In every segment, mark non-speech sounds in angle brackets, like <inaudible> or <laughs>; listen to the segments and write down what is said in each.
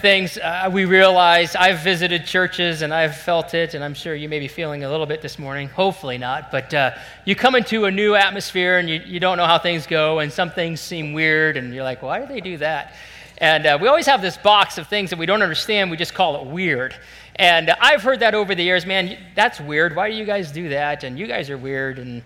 things uh, we realize I've visited churches and I've felt it, and I'm sure you may be feeling a little bit this morning. Hopefully not. But uh, you come into a new atmosphere and you, you don't know how things go, and some things seem weird, and you're like, why do they do that? And uh, we always have this box of things that we don't understand, we just call it weird. And I've heard that over the years man, that's weird. Why do you guys do that? And you guys are weird. And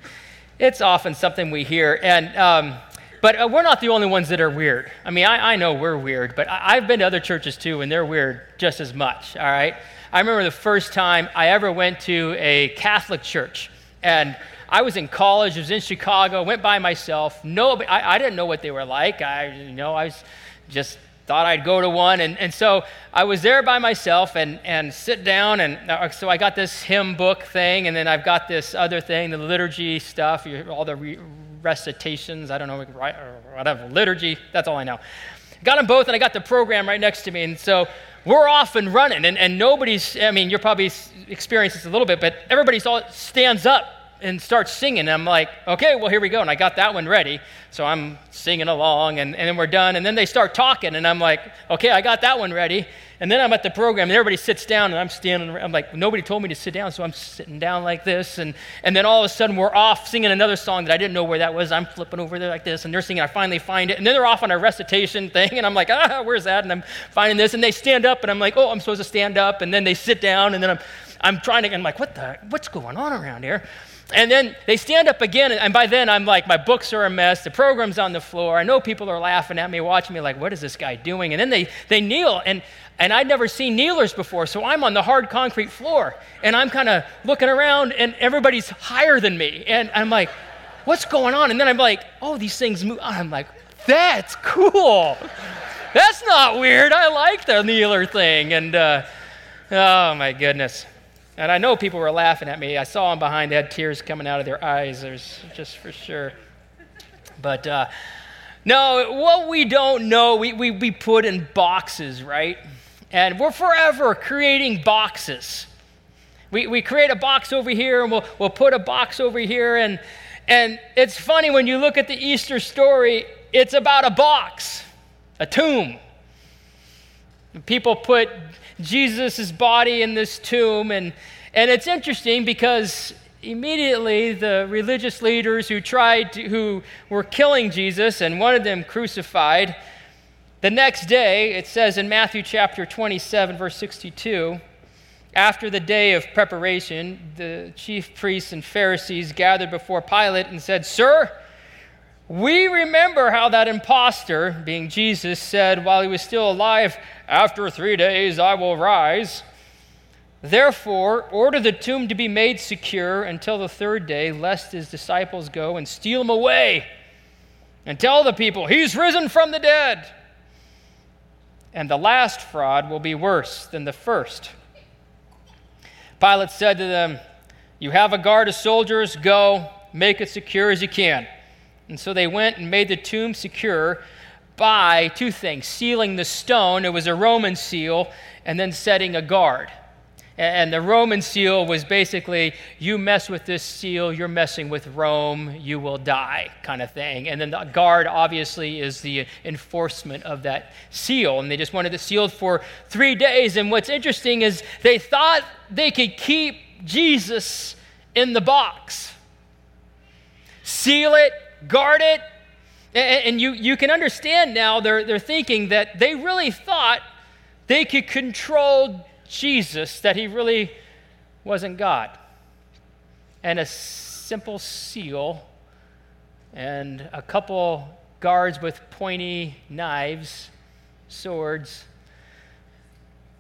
it's often something we hear. And um, but uh, we're not the only ones that are weird. I mean, I, I know we're weird, but I, have been to other churches too, and they're weird just as much, all right? I remember the first time I ever went to a Catholic church, and I was in college, I was in Chicago, went by myself. No, I, I didn't know what they were like. I, you know, I was just thought I'd go to one. And, and so I was there by myself and, and sit down. And uh, so I got this hymn book thing, and then I've got this other thing, the liturgy stuff, all the re- recitations, I don't know, whatever, liturgy, that's all I know. Got them both, and I got the program right next to me. And so we're off and running, and, and nobody's, I mean, you're probably experienced this a little bit, but everybody stands up and starts singing. I'm like, okay, well, here we go. And I got that one ready. So I'm singing along, and, and then we're done. And then they start talking, and I'm like, okay, I got that one ready. And then I'm at the program, and everybody sits down, and I'm standing. I'm like, nobody told me to sit down, so I'm sitting down like this. And, and then all of a sudden, we're off singing another song that I didn't know where that was. I'm flipping over there like this, and they're singing. I finally find it. And then they're off on a recitation thing, and I'm like, ah, where's that? And I'm finding this, and they stand up, and I'm like, oh, I'm supposed to stand up. And then they sit down, and then I'm, I'm trying to, I'm like, what the, what's going on around here? And then they stand up again, and by then I'm like, my books are a mess, the program's on the floor. I know people are laughing at me, watching me, like, what is this guy doing? And then they, they kneel, and, and I'd never seen kneelers before, so I'm on the hard concrete floor, and I'm kind of looking around, and everybody's higher than me. And I'm like, what's going on? And then I'm like, oh, these things move. I'm like, that's cool. That's not weird. I like the kneeler thing. And uh, oh, my goodness. And I know people were laughing at me. I saw them behind, they had tears coming out of their eyes. There's just for sure. But uh, no, what we don't know, we, we, we put in boxes, right? And we're forever creating boxes. We, we create a box over here and we'll, we'll put a box over here. And, and it's funny when you look at the Easter story, it's about a box, a tomb. People put Jesus' body in this tomb. And, and it's interesting because immediately the religious leaders who tried to, who were killing Jesus and one of them crucified, the next day, it says in Matthew chapter 27, verse 62, after the day of preparation, the chief priests and Pharisees gathered before Pilate and said, Sir, we remember how that impostor, being Jesus, said while he was still alive, After three days I will rise. Therefore, order the tomb to be made secure until the third day, lest his disciples go and steal him away. And tell the people, He's risen from the dead. And the last fraud will be worse than the first. Pilate said to them, You have a guard of soldiers, go, make it secure as you can. And so they went and made the tomb secure by two things sealing the stone, it was a Roman seal, and then setting a guard. And the Roman seal was basically you mess with this seal, you're messing with Rome, you will die, kind of thing. And then the guard obviously is the enforcement of that seal. And they just wanted it sealed for three days. And what's interesting is they thought they could keep Jesus in the box, seal it, guard it. And you, you can understand now they're, they're thinking that they really thought they could control Jesus, that he really wasn't God. And a simple seal and a couple guards with pointy knives, swords,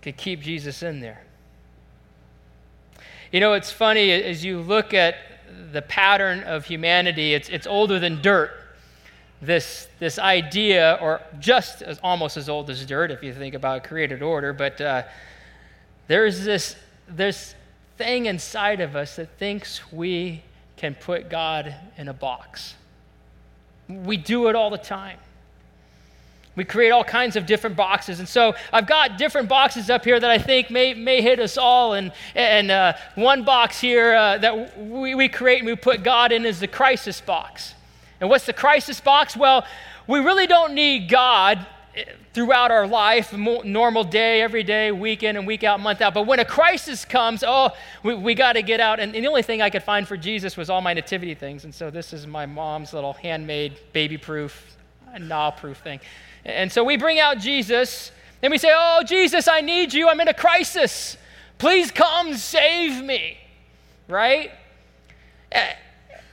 could keep Jesus in there. You know, it's funny as you look at the pattern of humanity, it's, it's older than dirt. This, this idea, or just as, almost as old as dirt if you think about created order, but uh, there's this, this thing inside of us that thinks we can put God in a box. We do it all the time. We create all kinds of different boxes. And so I've got different boxes up here that I think may, may hit us all. And, and uh, one box here uh, that we, we create and we put God in is the crisis box. And what's the crisis box? Well, we really don't need God throughout our life, normal day, every day, week in and week out, month out. But when a crisis comes, oh, we, we got to get out. And, and, the only thing I could find for Jesus was all my nativity things. And so this is my mom's little handmade, baby proof, gnaw proof thing. And so we bring out Jesus and we say, Oh, Jesus, I need you. I'm in a crisis. Please come save me. Right?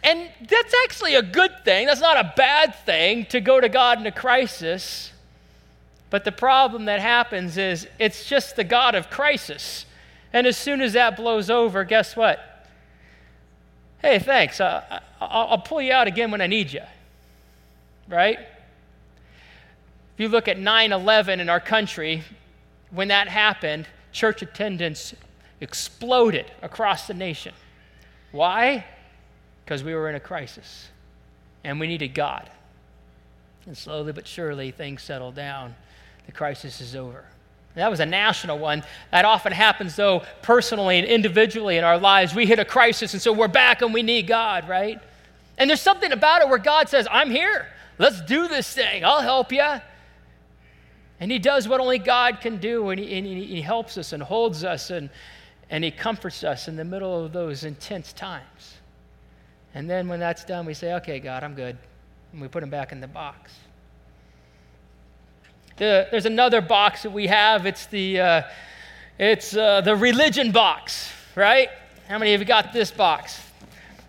And that's actually a good thing. That's not a bad thing to go to God in a crisis. But the problem that happens is it's just the God of crisis. And as soon as that blows over, guess what? Hey, thanks. Uh, I'll, I'll pull you out again when I need you. Right? If you look at 9 11 in our country, when that happened, church attendance exploded across the nation. Why? Because we were in a crisis and we needed God. And slowly but surely, things settled down the crisis is over. That was a national one. That often happens, though, personally and individually in our lives. We hit a crisis, and so we're back and we need God, right? And there's something about it where God says, I'm here. Let's do this thing. I'll help you. And He does what only God can do, and He, and he helps us and holds us, and, and He comforts us in the middle of those intense times. And then when that's done, we say, Okay, God, I'm good. And we put Him back in the box. The, there's another box that we have. It's the, uh, it's, uh, the religion box, right? How many of you got this box?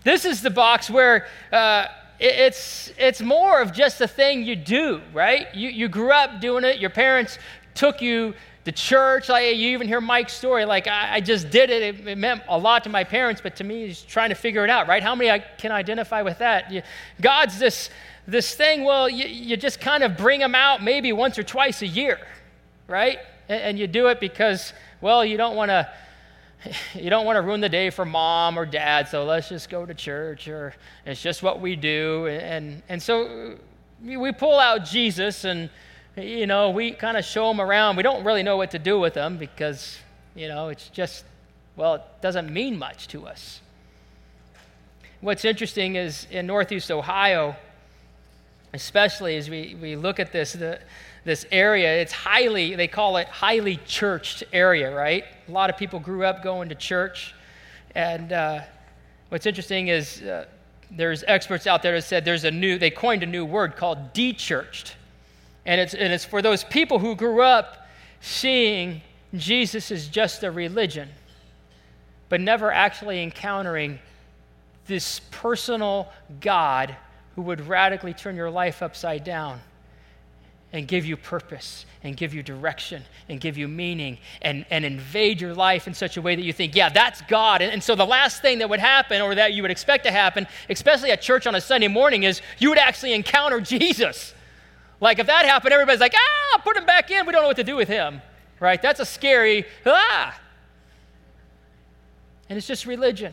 This is the box where uh, it, it's, it's more of just a thing you do, right? You, you grew up doing it. Your parents took you to church. Like, you even hear Mike's story. Like, I, I just did it. it. it. meant a lot to my parents, but to me, he's trying to figure it out, right? How many I can identify with that? You, God's this this thing, well, you, you just kind of bring them out maybe once or twice a year, right? And, and you do it because, well, you don't want to. <laughs> You don't want to ruin the day for mom or dad, so let's just go to church, or it's just what we do. And, and so we pull out Jesus and, you know, we kind of show them around. We don't really know what to do with them because, you know, it's just, well, it doesn't mean much to us. What's interesting is in Northeast Ohio, especially as we, we look at this, the, this area, it's highly, they call it highly churched area, right? A lot of people grew up going to church. And uh, what's interesting is uh, there's experts out there that said there's a new, they coined a new word called de-churched. And it's, and it's for those people who grew up seeing Jesus as just a religion, but never actually encountering this personal God who would radically turn your life upside down and give you purpose and give you direction and give you meaning and, and invade your life in such a way that you think, yeah, that's God. And, and, so the last thing that would happen or that you would expect to happen, especially at church on a Sunday morning, is you would actually encounter <laughs> Jesus. Like if that happened, everybody's like, ah, put him back in. We don't know what to do with him, right? That's a scary, ah. And it's just religion.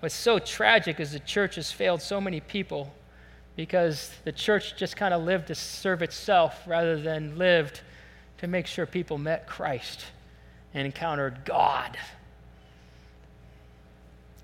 What's so tragic is the church has failed so many people because the church just kind of lived to serve itself rather than lived to make sure people met Christ and encountered God.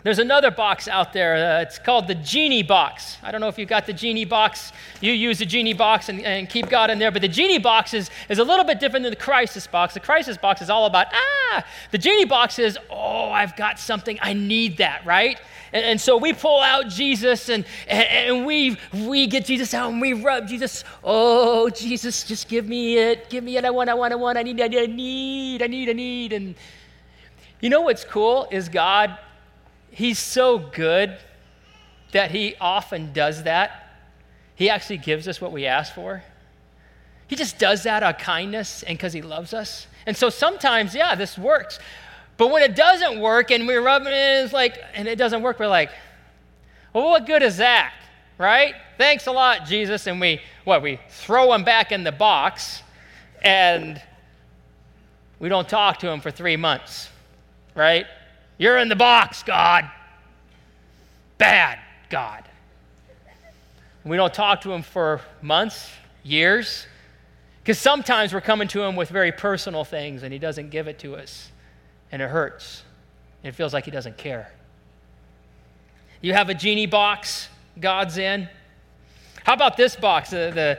There's another box out there. Uh, it's called the Genie box. I don't know if you've got the Genie box. You use the Genie box and, and keep God in there. But the Genie box is, is a little bit different than the Crisis box. The Crisis box is all about, ah, the Genie box is, oh, I've got something. I need that, right? And, and so we pull out Jesus and, and, and, we, we get Jesus out and we rub Jesus. Oh, Jesus, just give me it. Give me it. I want, I want, I want. I need, I need, I need, I need. And you know what's cool is God He's so good that He often does that. He actually gives us what we ask for. He just does that out of kindness and because He loves us. And so sometimes, yeah, this works. But when it doesn't work and we're rubbing it, it's like, and it doesn't work, we're like, well, what good is that? Right? Thanks a lot, Jesus. And we, what, we throw him back in the box and we don't talk to him for three months, right? You're in the box, God. Bad, God. We don't talk to him for months, years, because sometimes we're coming to him with very personal things and he doesn't give it to us. And it hurts. And it feels like he doesn't care. You have a genie box, God's in. How about this box, the, the,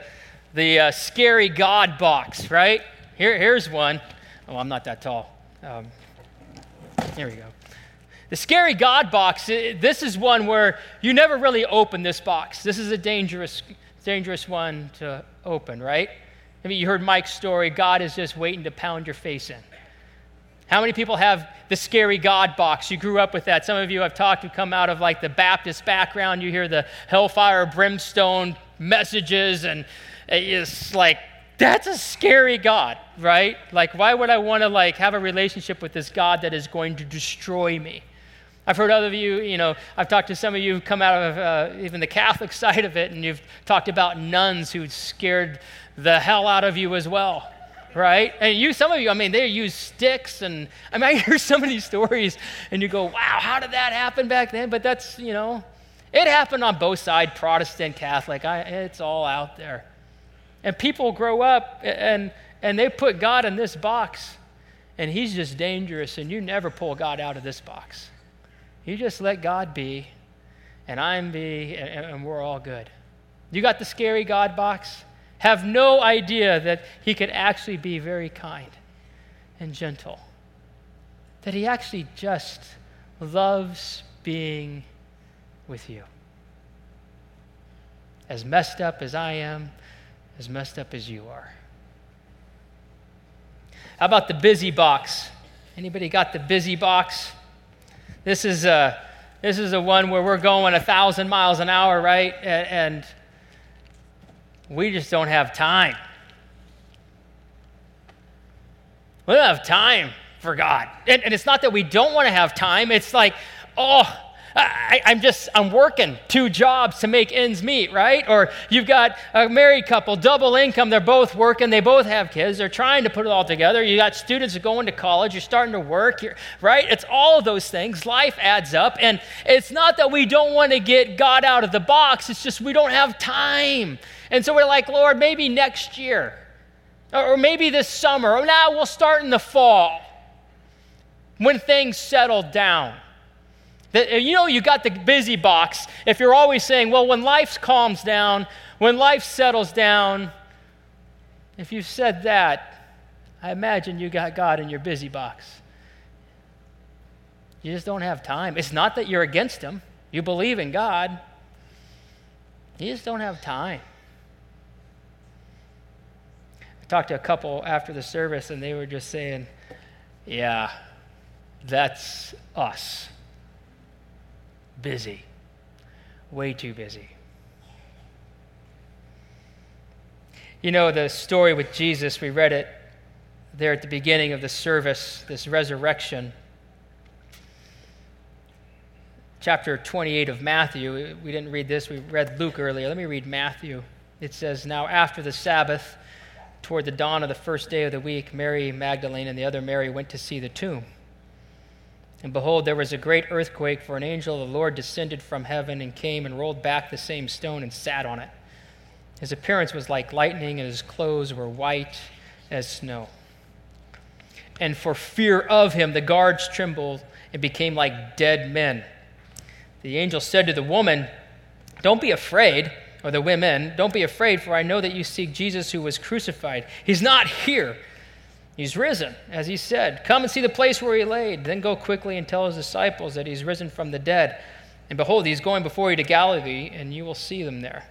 the uh, scary God box, right? Here, here's one. Oh, I'm not that tall. Um, here we go. The scary God box, this is one where you never really open this box. This is a dangerous, dangerous one to open, right? I mean, you heard Mike's story. God is just waiting to pound your face in. How many people have the scary God box? You grew up with that. Some of you have talked, who come out of like the Baptist background. You hear the hellfire, brimstone messages, and it's like, that's a scary God, right? Like, why would I want to like have a relationship with this God that is going to destroy me? I've heard other of you, you know, I've talked to some of you who come out of uh, even the Catholic <laughs> side of it, and you've talked about nuns who scared the hell out of you as well right? And you, some of you, I mean, they use sticks, and I mean, <laughs> I hear some of these stories, and you go, "Wow, how did that happen back then?" But that's, you know, it happened on both sides, Protestant, Catholic. I, it's all out there, and people grow up, and and they put God in this box, and He's just dangerous, and you never pull God out of this box. You just let God be, and I'm be, and, and we're all good. You got the scary God box have no idea that he could actually be very kind and gentle. That he actually just loves being with you. As messed up as I am, as messed up as you are. How about the busy box? Anybody got the busy box? This is a this is a one where we're going a thousand miles an hour, right? And, and we just don't have time. We don't have time for God. And, and it's not that we don't want to have time, it's like, oh, I, am just, I'm working two jobs to make ends meet, right? Or you've got a married couple, double income, they're both working, they both have kids, they're trying to put it all together. You got students going to college, you're starting to work, right? It's all those things. Life adds up. And it's not that we don't want to get God out of the box, it's just we don't have time. And so we're like, Lord, maybe next year, or maybe this summer, or now we'll start in the fall when things settle down. That, you know, you got the busy box. If you're always saying, well, when life calms down, when life settles down, if you've said that, I imagine you got God in your busy box. You just don't have time. It's not that you're against Him, you believe in God. You just don't have time. I talked to a couple after the service, and they were just saying, Yeah, that's us busy, way too busy. You know the story with Jesus, we read it there at the beginning of the service, this resurrection. Chapter 28 of Matthew. We didn't read this, we read Luke earlier. Let me read Matthew. It says, Now after the Sabbath, toward the dawn of the first day of the week, Mary Magdalene and the other Mary went to see the tomb. And behold, there was a great earthquake, for an angel of the Lord descended from heaven and came and rolled back the same stone and sat on it. His appearance was like lightning, and his clothes were white as snow. And for fear of him, the guards trembled and became like dead men. The angel said to the woman, Don't be afraid, or the women, Don't be afraid, for I know that you seek Jesus who was crucified. He's not here He's risen, as he said. Come and see the place where he laid. Then go quickly and tell his disciples that he's risen from the dead. And behold, he's going before you to Galilee, and you will see them there.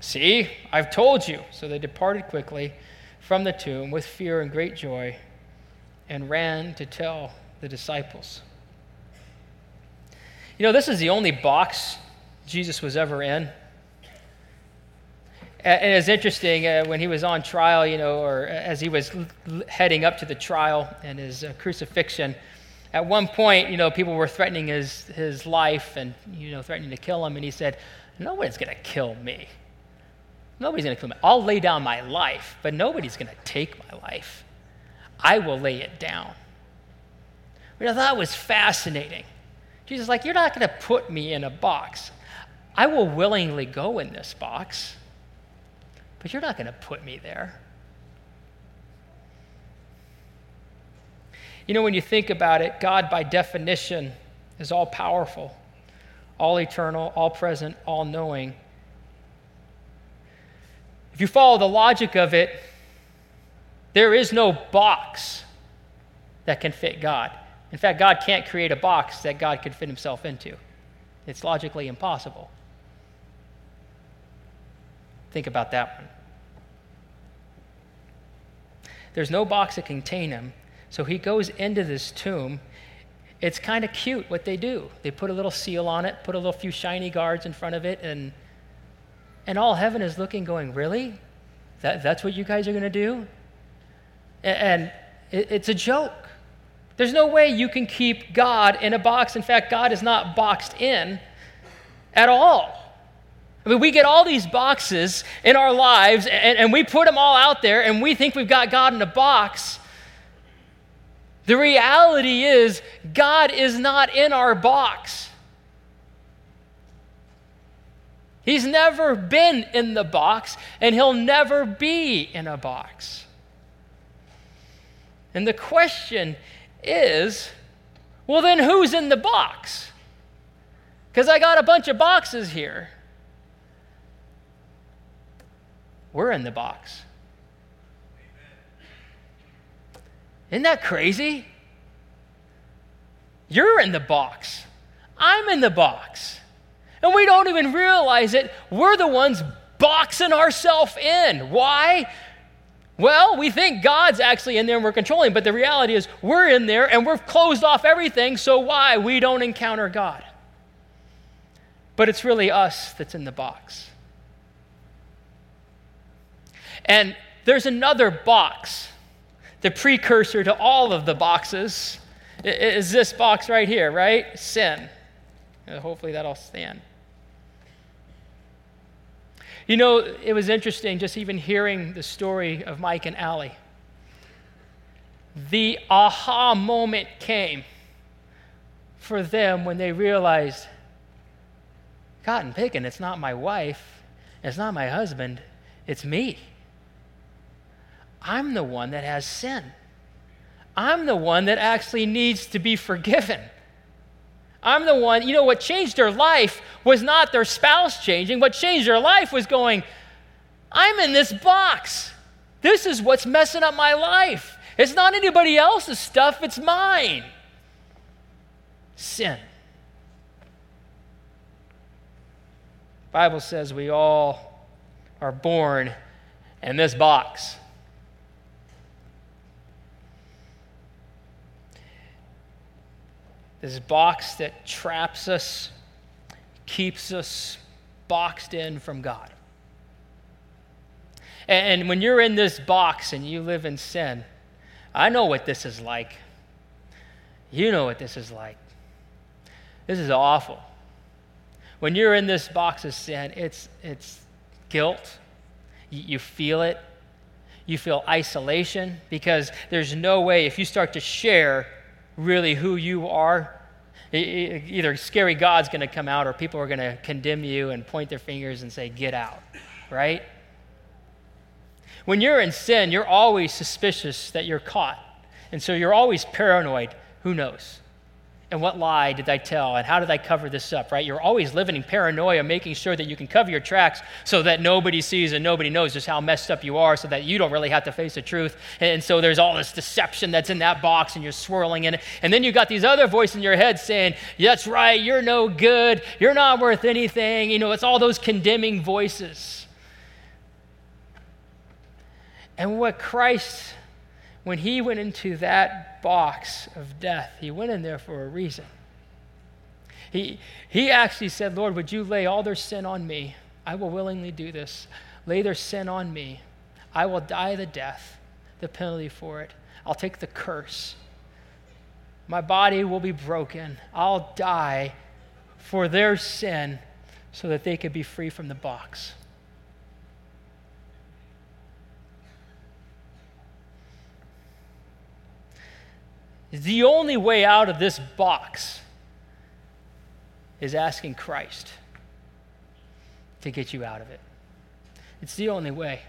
See, I've told you. So they departed quickly from the tomb with fear and great joy and ran to tell the disciples. You know, this is the only box Jesus was ever in and it's interesting uh, when he was on trial, you know, or as he was heading up to the trial and his uh, crucifixion. At one point, you know, people were threatening his, his life and, you know, threatening to kill him. And he said, Nobody's going to kill me. Nobody's going to kill me. I'll lay down my life, but nobody's going to take my life. I will lay it down. Which I thought was fascinating. Jesus like, You're not going to put me in a box. I will willingly go in this box but you're not going to put me there. You know, when you think about it, God, by definition, is all powerful, all eternal, all present, all knowing. if you follow the logic of it, there is no box that can fit God. In fact, God can't create a box that God could fit himself into. It's logically impossible. Think about that one. There's no box can contain him. So he goes into this tomb. It's kind of cute what they do. They put a little seal on it, put a little few shiny guards in front of it, and and all heaven is looking, going, Really? That, that's what you guys are going to do? And, and it, it's a joke. There's no way you can keep God in a box. In fact, God is not boxed in at all. I mean, we get all these boxes in our lives and, and we put them all out there and we think we've got God in a box. The reality is, God is not in our box. He's never been in the box, and he'll never be in a box. And the question is well, then who's in the box? Because I got a bunch of boxes here. We're in the box. Isn't that crazy? You're in the box. I'm in the box. And we don't even realize it. We're the ones boxing ourselves in. Why? Well, we think God's actually in there and we're controlling, but the reality is we're in there and we've closed off everything, so why? We don't encounter God. But it's really us that's in the box. And there's another box, the precursor to all of the boxes is this box right here, right? Sin. Uh, hopefully that'll stand. You know, it was interesting just even hearing the story of Mike and Allie. The aha moment came for them when they realized cotton picking, it's not my wife, it's not my husband, it's me. I'm the one that has sin. I'm the one that actually needs to be forgiven. I'm the one, you know, what changed their life was not their spouse changing. What changed their life was going, I'm in this box. This is what's messing up my life. It's not anybody else's stuff, it's mine. Sin. Bible says we all are born in this box. This box that traps us, keeps us boxed in from God. And when you're in this box and you live in sin, I know what this is like. You know what this is like. This is awful. When you're in this box of sin, it's, it's guilt. You, feel it. You feel isolation because there's no way, if you start to share really who you are, either scary God's going to come out or people are going to condemn you and point their fingers and say, get out, right? When you're in sin, you're always suspicious that you're caught. And so you're always paranoid. Who knows? And what lie did I tell? And how did I cover this up, right? You're always living in paranoia, making sure that you can cover your tracks so that nobody sees and nobody knows just how messed up you are, so that you don't really have to face the truth. And so there's all this deception that's in that box and you're swirling in it. And then you got these other voices in your head saying, That's right, you're no good, you're not worth anything. You know, it's all those condemning voices. And what Christ when he went into that box of death, he went in there for a reason. He, he actually said, Lord, would you lay all their sin on me? I will willingly do this. Lay their sin on me. I will die the death, the penalty for it. I'll take the curse. My body will be broken. I'll die for their sin so that they could be free from the box. The only way out of this box is asking Christ to get you out of it. It's the only way.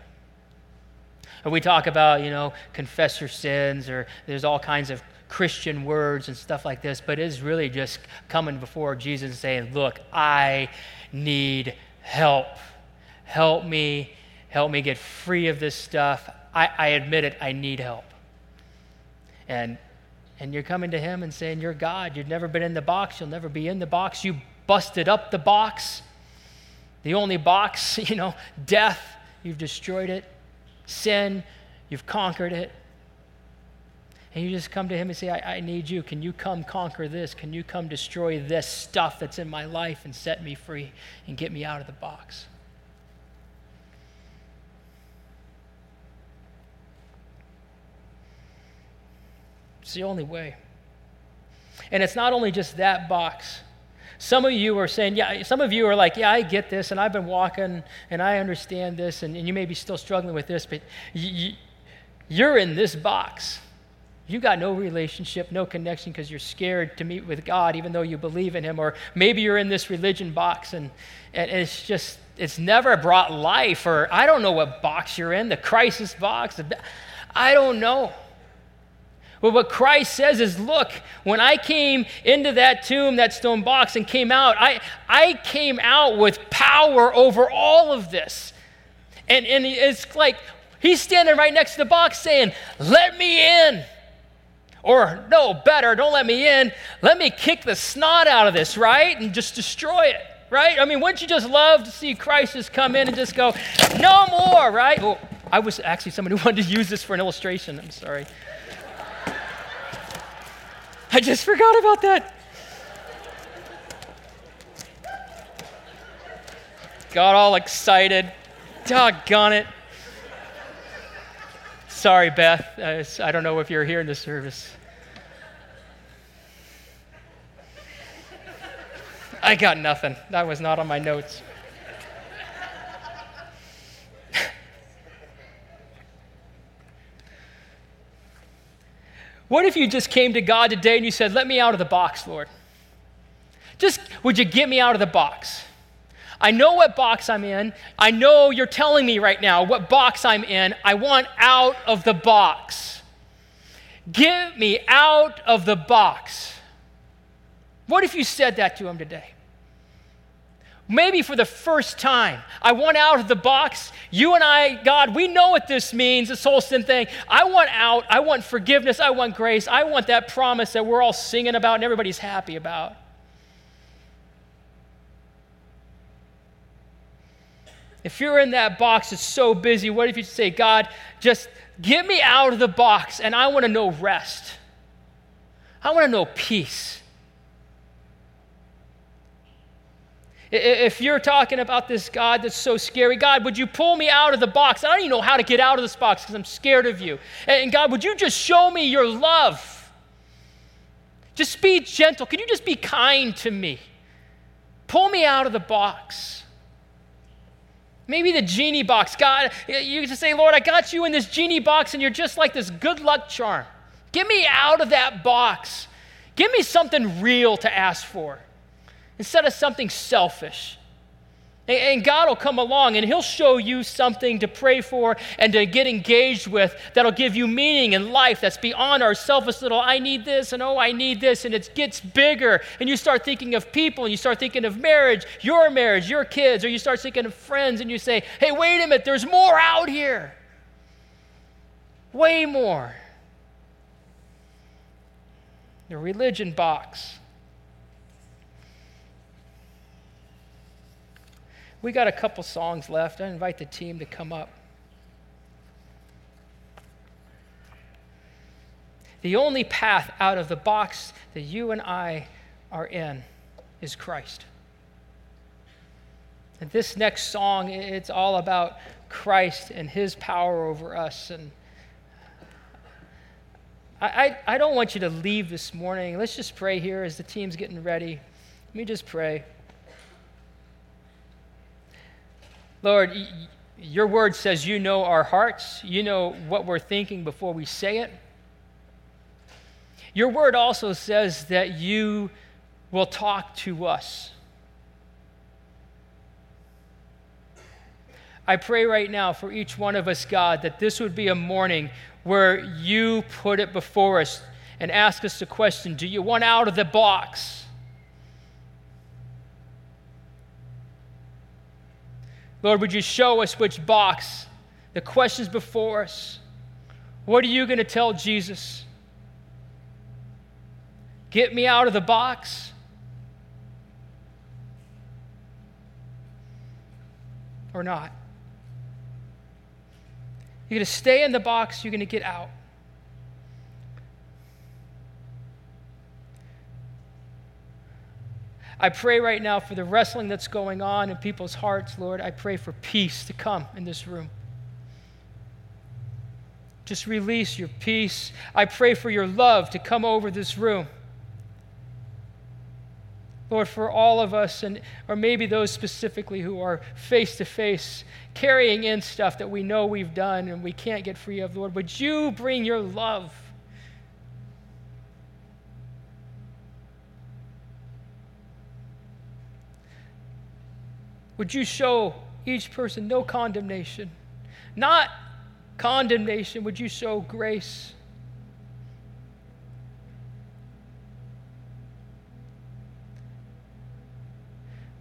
And we talk about, you know, confess your sins, or there's all kinds of Christian words and stuff like this, but it is really just coming before Jesus and saying, Look, I need help. Help me Help me get free of this stuff. I, I admit it, I need help. And, and you're coming to Him and saying, You're God. You've never been in the box. You'll never be in the box. You busted up the box. The only box, <laughs> you know, death, you've destroyed it. Sin, you've conquered it. And you just come to Him and say, I, I, need you. Can you come conquer this? Can you come destroy this stuff that's in my life and set me free and get me out of the box? It's the only way. And it's not only just that box. Some of you are saying, yeah, some of you are like, yeah, I get this, and I've been walking, and I understand this, and, and you may be still struggling with this, but you, you're in this box. You got no relationship, no connection because you're scared to meet with God, even though you believe in Him. Or maybe you're in this religion box and, and it's just, it's never brought life. Or I don't know what box you're in, the crisis box. I don't know. But what Christ says is, look, when I came into that tomb, that stone box, and came out, I, I came out with power over all of this. And, and it's like he's standing right next to the box saying, Let me in. Or, no, better, don't let me in. Let me kick the snot out of this, right? And just destroy it, right? I mean, wouldn't you just love to see Christ just come in and just go, No more, right? Well, I was actually someone who <laughs> wanted to use this for an illustration. I'm sorry. I just forgot about that. Got all excited. Doggone it. Sorry, Beth. I don't know if you're here in the service. I got nothing. That was not on my notes. What if you just came to God today and you said, Let me out of the box, Lord? Just, would you get me out of the box? I know what box I'm in. I know you're telling me right now what box I'm in. I want out of the box. Get me out of the box. What if you said that to him today? Maybe for the first time, I want out of the box. You and I, God, we know what this means, this whole sin thing. I want out. I want forgiveness. I want grace. I want that promise that we're all singing about and everybody's happy about. If you're in that box, it's so busy. What if you say, God, just get me out of the box and I want to know rest? I want to know peace. If you're talking about this God that's so scary, God, would you pull me out of the box? I don't even know how to get out of this box because I'm scared of you. And God, would you just show me your love? Just be gentle. Can you just be kind to me? Pull me out of the box. Maybe the genie box. God, you just say, Lord, I got you in this genie box and you're just like this good luck charm. Get me out of that box. Give me something real to ask for instead of something selfish. And God will come along and He'll show you something to pray for and to get engaged with that'll give you meaning in life that's beyond our selfish little, I need this and oh, I need this. And it gets bigger. And you start thinking of people and you start thinking of marriage, your marriage, your kids, or you start thinking of friends and you say, hey, wait a minute, there's more out here. Way more. The religion box. We got a couple songs left. I invite the team to come up. The only path out of the box that you and I are in is Christ. And this next song, it's all about Christ and his power over us. And I, I, I don't want you to leave this morning. Let's just pray here as the team's getting ready. Let me just pray. Lord, your word says you know our hearts, you know what we're thinking before we say it. Your word also says that you will talk to us. I pray right now for each one of us, God, that this would be a morning where you put it before us and ask us the question Do you want out of the box? Lord, would you show us which box, the questions before us? What are you going to tell Jesus? Get me out of the box? Or not? You're going to stay in the box, you're going to get out. I pray right now for the wrestling that's going on in people's hearts, Lord. I pray for peace to come in this room. Just release your peace. I pray for your love to come over this room. Lord, for all of us, and or maybe those specifically who are face to face, carrying in stuff that we know we've done and we can't get free of, Lord, would you bring your love? Would you show each person no condemnation? Not condemnation, would you show grace?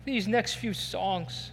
These next few songs